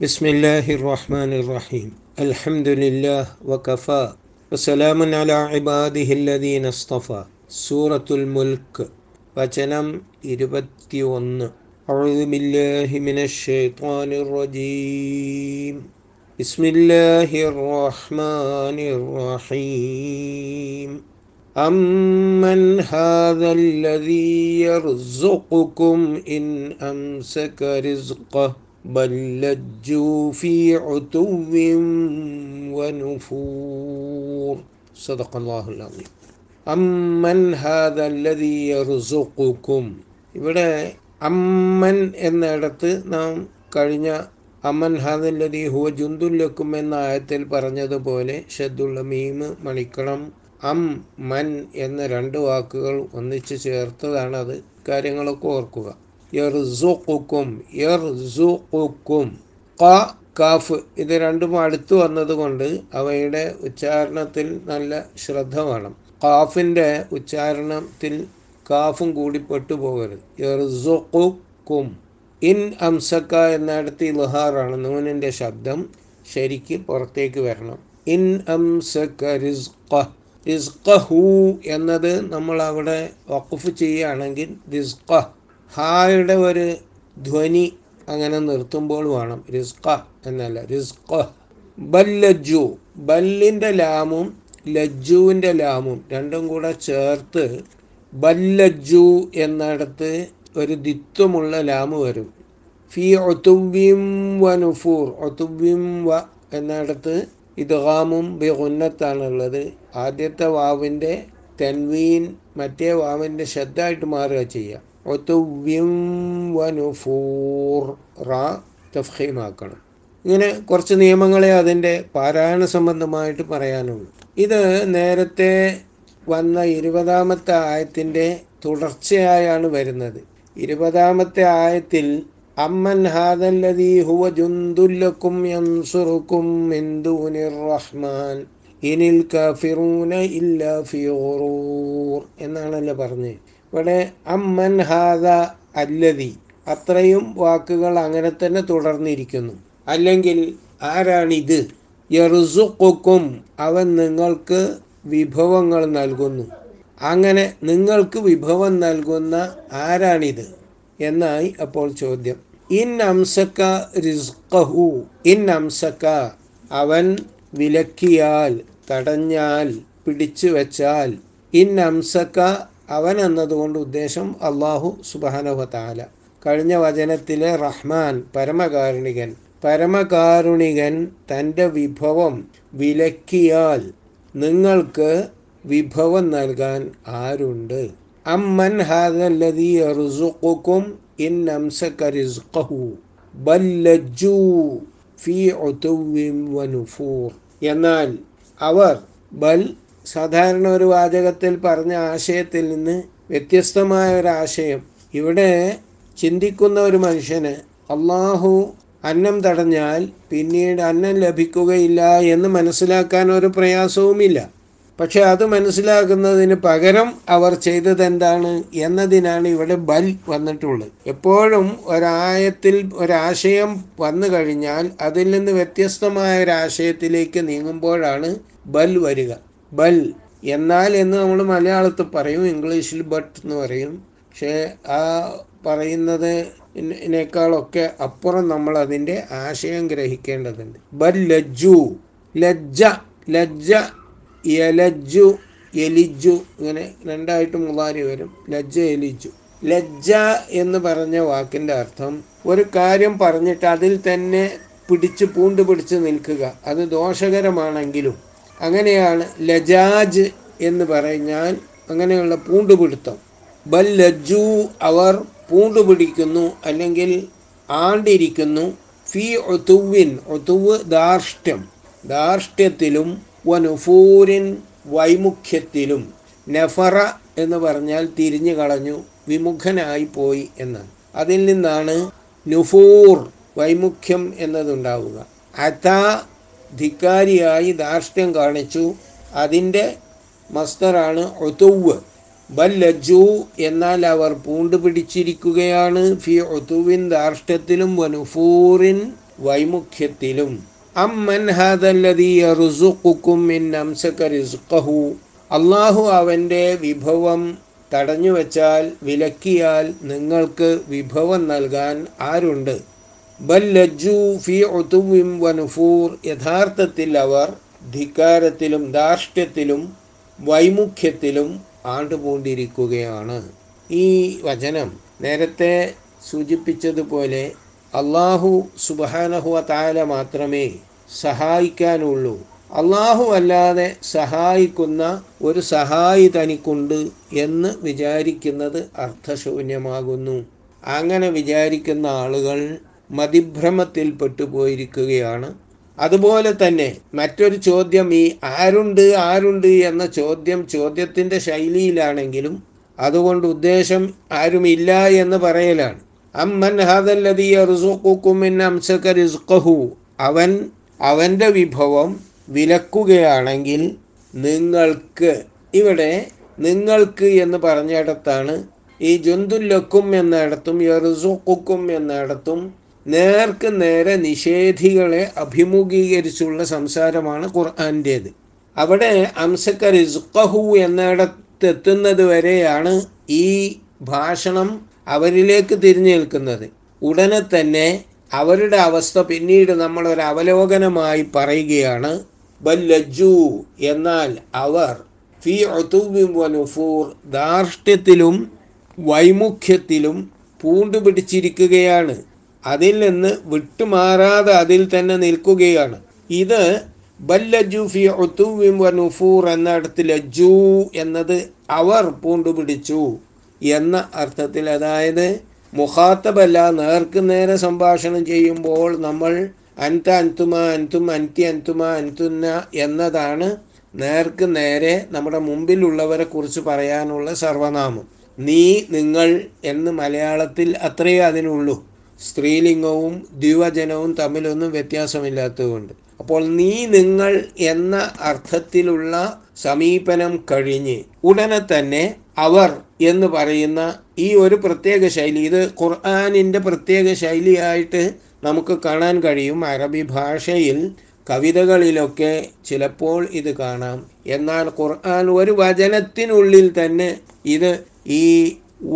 بسم الله الرحمن الرحيم الحمد لله وكفى وسلام على عباده الذين اصطفى سورة الملك വചനം ഇരുപത്തിയൊന്ന് أعوذ بالله من الشيطان الرجيم بسم الله الرحمن الرحيم أمن هذا الذي يرزقكم إن أمسك رزقه بل لجوا في عتو ونفور صدق الله العظيم അമ്മൻ ഹാദല്ലതി യർസുഖുക്കും ഇവിടെ അമ്മൻ എന്നിടത്ത് നാം കഴിഞ്ഞ അമ്മൻ ഹാദല്ലതി ഹുവ ജുന്തുല്ലക്കും എന്ന ആയത്തിൽ പറഞ്ഞതുപോലെ ഷദ്ദുള്ള മീമ് മണിക്കണം അം മൻ എന്ന രണ്ട് വാക്കുകൾ ഒന്നിച്ച് ചേർത്തതാണ് അത് കാര്യങ്ങളൊക്കെ ഓർക്കുക യർസുഖുക്കും യർസുഖുക്കും. ക കാഫ് ഇത് രണ്ടും അടുത്തു വന്നതുകൊണ്ട് അവയുടെ ഉച്ചാരണത്തിൽ നല്ല ശ്രദ്ധ വേണം. കാഫിന്റെ ഉച്ചാരണത്തിൽ കാഫും കൂടി പെട്ടുപോകരുത്. യർസുഖുക്കും. ഇൻ അംസക്ക എന്നിടത്ത് ലുഹാറാണ് നൂനിന്റെ ശബ്ദം. ശരിക്ക് പുറത്തേക്ക് വരണം. ഇൻ അംസക്ക റിസ്ഖ. റിസ്ഖഹു എന്നത് നമ്മൾ അവിടെ വഖഫ് ചെയ്യുകയാണെങ്കിൽ റിസ്ഖ. ഹായുടെ ഒരു ധ്വനി അങ്ങനെ നിർത്തുമ്പോൾ വേണം? റിസ്ക എന്നല്ല. റിസ്ഖ. ബല്ലജു ബല്ലിന്റെ ലാമും ലജ്ജുവിന്റെ ലാമും രണ്ടും കൂടെ ചേർത്ത് ബല്ലജ്ജു എന്നിടത്ത് ഒരു ദിത്വമുള്ള ലാമ് വരും. ഫി ഒത്തുവിം വ നുഫൂർ. ഒത്തുവിം വ എന്നിടത്ത് ഇദ്ഹാമും ബി ഉന്നത്താണുള്ളത് ആദ്യത്തെ വാവിന്റെ തെൻവീൻ മറ്റേ വാവിന്റെ ശബ്ദമായിട്ട് മാറുക ചെയ്യുക. ഒത്തുവ്യം വനുഫൂർ റാ തഫീമാക്കണം ഇങ്ങനെ കുറച്ച് നിയമങ്ങളെ അതിന്റെ പാരായണ സംബന്ധമായിട്ട് പറയാനുള്ളൂ. ഇത് നേരത്തെ വന്ന ഇരുപതാമത്തെ ആയത്തിന്റെ തുടർച്ചയായാണ് വരുന്നത്. ഇരുപതാമത്തെ ആയത്തിൽ അമ്മൻ ഹാദല്ലതി ഹുവ ജുന്തുല്ലക്കും യൻസുറുക്കും മിൻ ദൂനിർ റഹ്മാൻ ഇനിൽ കാഫിറൂന ഇല്ല ഫിയോറൂർ എന്നാണല്ലോ പറഞ്ഞത്. ഇവിടെ അമ്മൻ ഹാദ അല്ലതി അത്രയും വാക്കുകൾ അങ്ങനെ തന്നെ തുടർന്നിരിക്കുന്നു. അല്ലെങ്കിൽ ആരാണിത്? യറുസുക്കും അവൻ നിങ്ങൾക്ക് വിഭവങ്ങൾ നൽകുന്നു. അങ്ങനെ നിങ്ങൾക്ക് വിഭവം നൽകുന്ന ആരാണിത്? എന്നായി അപ്പോൾ ചോദ്യം. ഇൻ അംസക്ക റിസ്ഖഹു. ഇൻ അംസക്ക അവൻ വിലക്കിയാൽ തടഞ്ഞാൽ പിടിച്ചു വച്ചാൽ ഇൻ അംസക്ക അവൻ എന്നതുകൊണ്ട് ഉദ്ദേശം അള്ളാഹു സുബാനവതാല കഴിഞ്ഞ വചനത്തിലെ റഹ്മാൻ പരമകാരുണികൻ. പരമകാരുണികൻ തന്റെ വിഭവം വിലക്കിയാൽ നിങ്ങൾക്ക് വിഭവം നൽകാൻ ആരുണ്ട്? അമ്മൻ ഹാദല്ലതി യർസുഖുക്കും ഇൻ അംസക ബല്ലജ്ജു ഫീ ഉതുവ്വിൻ വനുഫൂർ എന്നാൽ അവർ ബൽ സാധാരണ ഒരു വാചകത്തിൽ പറഞ്ഞ ആശയത്തിൽ നിന്ന് വ്യത്യസ്തമായ ഒരു ആശയം. ഇവിടെ ചിന്തിക്കുന്ന ഒരു മനുഷ്യന് അള്ളാഹു അന്നം തടഞ്ഞാൽ പിന്നീട് അന്നം ലഭിക്കുകയില്ല എന്ന് മനസ്സിലാക്കാൻ ഒരു പ്രയാസവുമില്ല. പക്ഷെ അത് മനസ്സിലാക്കുന്നതിന് പകരം അവർ ചെയ്തത് എന്താണ് എന്നതിനാണ് ഇവിടെ ബൽ വന്നിട്ടുള്ളത്. എപ്പോഴും ഒരായത്തിൽ ഒരാശയം വന്നു കഴിഞ്ഞാൽ അതിൽ നിന്ന് വ്യത്യസ്തമായ ഒരാശയത്തിലേക്ക് നീങ്ങുമ്പോഴാണ് ബൽ വരിക. ബൽ. എന്നാൽ എന്ന് നമ്മൾ മലയാളത്തിൽ പറയും ഇംഗ്ലീഷിൽ ബട്ട് എന്ന് പറയും. പക്ഷേ ആ പറയുന്നത് ഇതിനേക്കാളൊക്കെ അപ്പുറം നമ്മൾ അതിന്റെ ആശയം ഗ്രഹിക്കേണ്ടതുണ്ട്. ബൽ ലജ്ജു. ലജ്ജ. ലജ്ജ യലജ്ജു എലിജു ഇങ്ങനെ രണ്ടായിട്ട് മുതാരി വരും. ലജ്ജ എലിജു ലജ്ജ എന്ന് പറഞ്ഞ വാക്കിന്റെ അർത്ഥം ഒരു കാര്യം പറഞ്ഞിട്ട് അതിൽ തന്നെ പിടിച്ച് പൂണ്ട് പിടിച്ച് നിൽക്കുക. അത് ദോഷകരമാണെങ്കിലും അങ്ങനെയാണ് ലജാജ് എന്ന് പറഞ്ഞാൽ അങ്ങനെയുള്ള പൂണ്ടുപിടുത്തം. ബൽ ലജ്ജു അവർ പൂണ്ടുപിടിക്കുന്നു അല്ലെങ്കിൽ ആണ്ടിരിക്കുന്നു. ഫി ഒത്തുവിൻ ഒത്തുവ് ധാർഷ്ട്യം. ധാർഷ്ട്യത്തിലും വനുഫൂരിൻ വൈമുഖ്യത്തിലും. നഫറ എന്ന് പറഞ്ഞാൽ തിരിഞ്ഞു കളഞ്ഞു വിമുഖനായി പോയി എന്ന് അതിൽ നിന്നാണ് നുഫൂർ വൈമുഖ്യം എന്നതുണ്ടാവുക. അത ധിക്കാരിയായി ധാർഷ്ട്യം കാണിച്ചു. അതിന്റെ മസ്തറാണ് ഒത്തുവ് ബല്ലജു എന്നാൽ അവർ പൂണ്ടുപിടിച്ചിരിക്കുകയാണ്. ഫി ഒത്തുവിൻ ധാർഷ്ട്യത്തിലും വനുഫൂറിൻ വൈമുഖ്യത്തിലും. അമ്മൻ അള്ളാഹു അവന്റെ വിഭവം തടഞ്ഞു വച്ചാൽ വിലക്കിയാൽ നിങ്ങൾക്ക് വിഭവം നൽകാൻ ആരുണ്ട്? ബൽ ഫി ഒത്തുവിം വനുഫൂർ യഥാർത്ഥത്തിൽ അവർ ധിക്കാരത്തിലും ധാർഷ്ട്യത്തിലും വൈമുഖ്യത്തിലും ആണ്ടുപൂണ്ടിരിക്കുകയാണ്. ഈ വചനം നേരത്തെ സൂചിപ്പിച്ചതുപോലെ അള്ളാഹു സുബാനഹുവ താല മാത്രമേ സഹായിക്കാനുള്ളൂ. അള്ളാഹു അല്ലാതെ സഹായിക്കുന്ന ഒരു സഹായി തനിക്കുണ്ട് എന്ന് വിചാരിക്കുന്നത് അർത്ഥശൂന്യമാകുന്നു. അങ്ങനെ വിചാരിക്കുന്ന ആളുകൾ മതിഭ്രമത്തിൽ പെട്ടുപോയിരിക്കുകയാണ്. അതുപോലെ തന്നെ മറ്റൊരു ചോദ്യം ഈ ആരുണ്ട് ആരുണ്ട് എന്ന ചോദ്യം ചോദ്യത്തിന്റെ ശൈലിയിലാണെങ്കിലും അതുകൊണ്ട് ഉദ്ദേശം ആരുമില്ല എന്ന് പറയലാണ്. അമ്മൻ ഹാദല്ലദീ യർസുഖുക്കും മിൻ അംസക റിസ്ഖഹു. അവൻ അവന്റെ വിഭവം വിലക്കുകയാണെങ്കിൽ നിങ്ങൾക്ക് ഇവിടെ നിങ്ങൾക്ക് എന്ന് പറഞ്ഞിടത്താണ് ഈ ജന്തുല്ലക്കും എന്നിടത്തും യർസുഖുക്കും എന്നിടത്തും നേർക്ക് നേരെ നിഷേധികളെ അഭിമുഖീകരിച്ചുള്ള സംസാരമാണ് ഖുർആന്റേത്. അവിടെ അംസക്ക റിസ്ഖഹു എന്നിടത്തെത്തുന്നത് വരെയാണ് ഈ ഭാഷണം അവരിലേക്ക് തിരിഞ്ഞു നിൽക്കുന്നത്. ഉടനെ തന്നെ അവരുടെ അവസ്ഥ പിന്നീട് നമ്മൾ ഒരു അവലോകനമായി പറയുകയാണ് ബല്ലജ്ജു എന്നാൽ അവർ ഫി ഒത്തുബിം ധാർഷ്ട്യത്തിലും വൈമുഖ്യത്തിലും പൂണ്ടുപിടിച്ചിരിക്കുകയാണ്. അതിൽ നിന്ന് വിട്ടുമാറാതെ അതിൽ തന്നെ നിൽക്കുകയാണ്. ഇത് ബല്ലജു ഒത്തുവിം ഒത്തുവിം വനുഫൂർ എന്നിടത്ത് ലജ്ജു എന്നത് അവർ പൂണ്ടുപിടിച്ചു എന്ന അർത്ഥത്തിൽ. അതായത് മുഖാത്തബല്ല നേർക്ക് നേരെ സംഭാഷണം ചെയ്യുമ്പോൾ നമ്മൾ അൻത അൻതുമ അൻതും അൻതി അൻതുമ അൻതുന്ന എന്നതാണ് നേർക്ക് നേരെ നമ്മുടെ മുമ്പിലുള്ളവരെ കുറിച്ച് പറയാനുള്ള സർവനാമം. നീ നിങ്ങൾ എന്ന് മലയാളത്തിൽ അത്രയേ അതിനുള്ളൂ. സ്ത്രീലിംഗവും ദ്വിവചനവും തമ്മിലൊന്നും വ്യത്യാസമില്ലാത്തതുകൊണ്ട്. അപ്പോൾ നീ നിങ്ങൾ എന്ന അർത്ഥത്തിലുള്ള സമീപനം കഴിഞ്ഞ് ഉടനെ തന്നെ അവർ എന്ന് പറയുന്ന ഈ ഒരു പ്രത്യേക ശൈലി ഇത് ഖുർആാനിന്റെ പ്രത്യേക ശൈലിയായിട്ട് നമുക്ക് കാണാൻ കഴിയും. അറബി ഭാഷയിൽ കവിതകളിലൊക്കെ ചിലപ്പോൾ ഇത് കാണാം. എന്നാൽ ഖുർആൻ ഒരു വചനത്തിനുള്ളിൽ തന്നെ ഇത് ഈ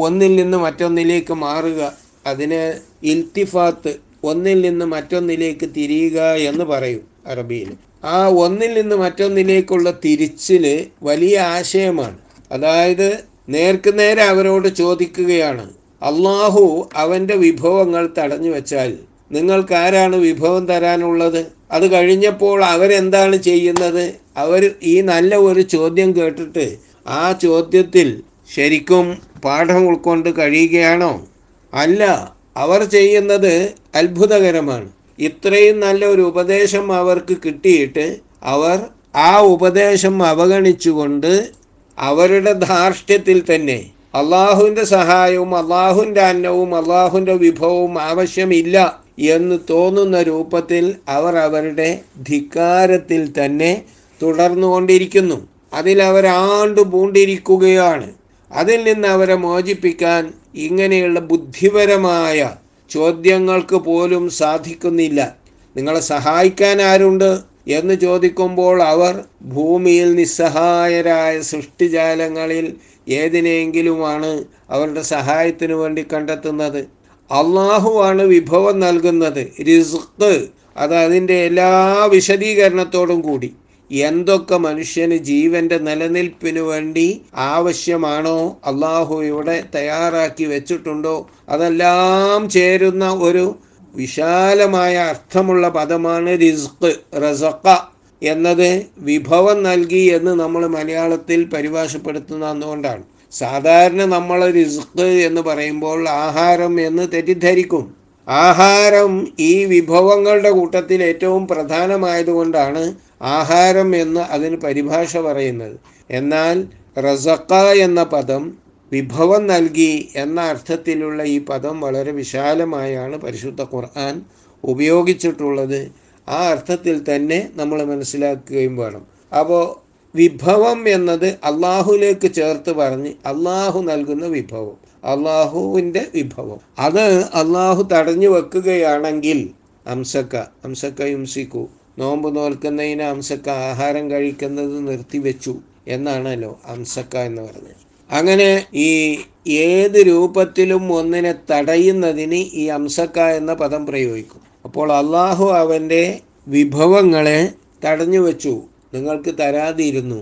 ഒന്നിൽ നിന്ന് മറ്റൊന്നിലേക്ക് മാറുക അതിന് ഇൽത്തിഫാത്ത് ഒന്നിൽ നിന്ന് മറ്റൊന്നിലേക്ക് തിരിയുക എന്ന് പറയും അറബിയിൽ. ആ ഒന്നിൽ നിന്ന് മറ്റൊന്നിലേക്കുള്ള തിരിച്ചിൽ വലിയ ആശയമാണ്. അതായത് നേർക്ക് നേരെ അവരോട് ചോദിക്കുകയാണ്. അള്ളാഹു അവന്റെ വിഭവങ്ങൾ തടഞ്ഞു വെച്ചാൽ നിങ്ങൾക്ക് ആരാണ് വിഭവം തരാനുള്ളത്? അത് കഴിഞ്ഞപ്പോൾ അവരെന്താണ് ചെയ്യുന്നത്? അവർ ഈ നല്ല ഒരു ചോദ്യം കേട്ടിട്ട് ആ ചോദ്യത്തിൽ ശരിക്കും പാഠം ഉൾക്കൊണ്ട് കഴിയുകയാണോ? അല്ല അവർ ചെയ്യുന്നത് അത്ഭുതകരമാണ്. ഇത്രയും നല്ല ഒരു ഉപദേശം അവർക്ക് കിട്ടിയിട്ട് അവർ ആ ഉപദേശം അവഗണിച്ചുകൊണ്ട് അവരുടെ ധാർഷ്ട്യത്തിൽ തന്നെ അള്ളാഹുവിന്റെ സഹായവും അള്ളാഹുവിന്റെ അന്നവും അള്ളാഹുവിന്റെ വിഭവവും ആവശ്യമില്ല എന്ന് തോന്നുന്ന രൂപത്തിൽ അവർ അവരുടെ ധിക്കാരത്തിൽ തന്നെ തുടർന്നുകൊണ്ടിരിക്കുന്നു. അതിൽ അവരാണ്ടു പൂണ്ടിരിക്കുകയാണ് അതിൽ നിന്ന് അവരെ മോചിപ്പിക്കാൻ ഇങ്ങനെയുള്ള ബുദ്ധിപരമായ ചോദ്യങ്ങൾക്ക് പോലും സാധിക്കുന്നില്ല. നിങ്ങളെ സഹായിക്കാൻ ആരുണ്ട്? എന്ന് ചോദിക്കുമ്പോൾ അവർ ഭൂമിയിൽ നിസ്സഹായരായ സൃഷ്ടിജാലങ്ങളിൽ ഏതിനെങ്കിലുമാണ് അവരുടെ സഹായത്തിനു വേണ്ടി കണ്ടെത്തുന്നത്. അള്ളാഹുവാണ് വിഭവം നൽകുന്നത് റിസ്ക്. അത് അതിന്റെ എല്ലാ വിശദീകരണത്തോടും കൂടി. എന്തൊക്കെ മനുഷ്യന് ജീവന്റെ നിലനിൽപ്പിനു വേണ്ടി ആവശ്യമാണോ അള്ളാഹു ഇവിടെ തയ്യാറാക്കി വെച്ചിട്ടുണ്ടോ അതെല്ലാം ചേരുന്ന ഒരു വിശാലമായ അർത്ഥമുള്ള പദമാണ് റിസ്ക് റസക്ക എന്നത് വിഭവം നൽകി എന്ന് നമ്മൾ മലയാളത്തിൽ പരിഭാഷപ്പെടുത്തുന്ന അതുകൊണ്ടാണ് സാധാരണ നമ്മൾ റിസ്ക് എന്ന് പറയുമ്പോൾ ആഹാരം എന്ന് തെറ്റിദ്ധരിക്കും. ആഹാരം ഈ വിഭവങ്ങളുടെ കൂട്ടത്തിൽ ഏറ്റവും പ്രധാനമായതുകൊണ്ടാണ് ആഹാരം എന്ന് അതിന് പരിഭാഷ പറയുന്നത്. എന്നാൽ റസക്ക എന്ന പദം വിഭവം നൽകി എന്ന അർത്ഥത്തിലുള്ള ഈ പദം വളരെ വിശാലമായാണ് പരിശുദ്ധ ഖുർആൻ ഉപയോഗിച്ചിട്ടുള്ളത്. ആ അർത്ഥത്തിൽ തന്നെ നമ്മൾ മനസ്സിലാക്കുകയും വേണം. അപ്പോൾ വിഭവം എന്നത് അള്ളാഹുലേക്ക് ചേർത്ത് പറഞ്ഞ് അള്ളാഹു നൽകുന്ന വിഭവം. അള്ളാഹുവിന്റെ വിഭവം. അത് അള്ളാഹു തടഞ്ഞു വെക്കുകയാണെങ്കിൽ അംസക്ക അംസക്ക യുംസിക്കു. നോമ്പ് നോൽക്കുന്നതിന് അംസക്ക ആഹാരം കഴിക്കുന്നത് നിർത്തിവെച്ചു എന്നാണല്ലോ അംസക്ക എന്ന് പറഞ്ഞത്. അങ്ങനെ ഈ ഏത് രൂപത്തിലും ഒന്നിനെ തടയുന്നതിന് ഈ അംസക്ക എന്ന പദം പ്രയോഗിക്കും. അപ്പോൾ അള്ളാഹു അവന്റെ വിഭവങ്ങളെ തടഞ്ഞു വെച്ചു നിങ്ങൾക്ക് തരാതിരുന്നു.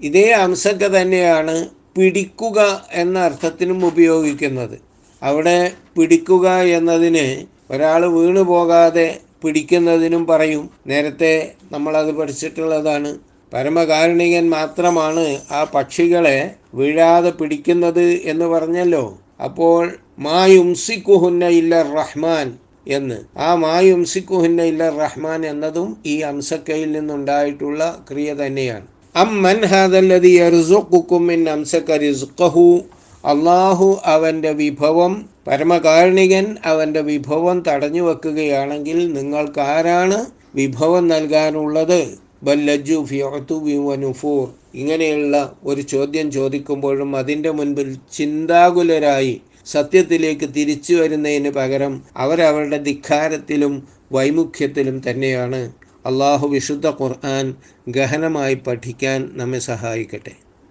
ഇതേ അംസക്ക തന്നെയാണ് പിടിക്കുക എന്ന അർത്ഥത്തിനും ഉപയോഗിക്കുന്നത്. അവിടെ പിടിക്കുക എന്നതിന് ഒരാൾ വീണു പോകാതെ പിടിക്കുന്നതിനും പറയും. നേരത്തെ നമ്മളത് പഠിച്ചിട്ടുള്ളതാണ്. പരമകാരുണികൻ മാത്രമാണ് ആ പക്ഷികളെ വീഴാതെ പിടിക്കുന്നത് എന്ന് പറഞ്ഞല്ലോ. അപ്പോൾ മായുംസിക്കുഹുന്ന ഇല്ല റഹ്മാൻ എന്ന്. ആ മായുംസിക്കുഹുന്ന ഇല്ല റഹ്മാൻ എന്നതും ഈ അംസക്കയിൽ നിന്നുണ്ടായിട്ടുള്ള ക്രിയ തന്നെയാണ്. ഹാദല്ലതി മിൻ അംസക റിസ്ഖഹു അള്ളാഹു അവന്റെ വിഭവം പരമകാരുണികൻ അവന്റെ വിഭവം തടഞ്ഞു വെക്കുകയാണെങ്കിൽ നിങ്ങൾക്കാരാണ് വിഭവം നൽകാനുള്ളത്? ബല്ലജു ഫിയോത്തു വിവനുഫൂർ ഇങ്ങനെയുള്ള ഒരു ചോദ്യം ചോദിക്കുമ്പോഴും അതിന്റെ മുൻപിൽ ചിന്താകുലരായി സത്യത്തിലേക്ക് തിരിച്ചു വരുന്നതിന് പകരം അവരവരുടെ ധിക്കാരത്തിലും വൈമുഖ്യത്തിലും തന്നെയാണ്. അള്ളാഹു വിശുദ്ധ ഖുർആൻ ഗഹനമായി പഠിക്കാൻ നമ്മെ സഹായിക്കട്ടെ.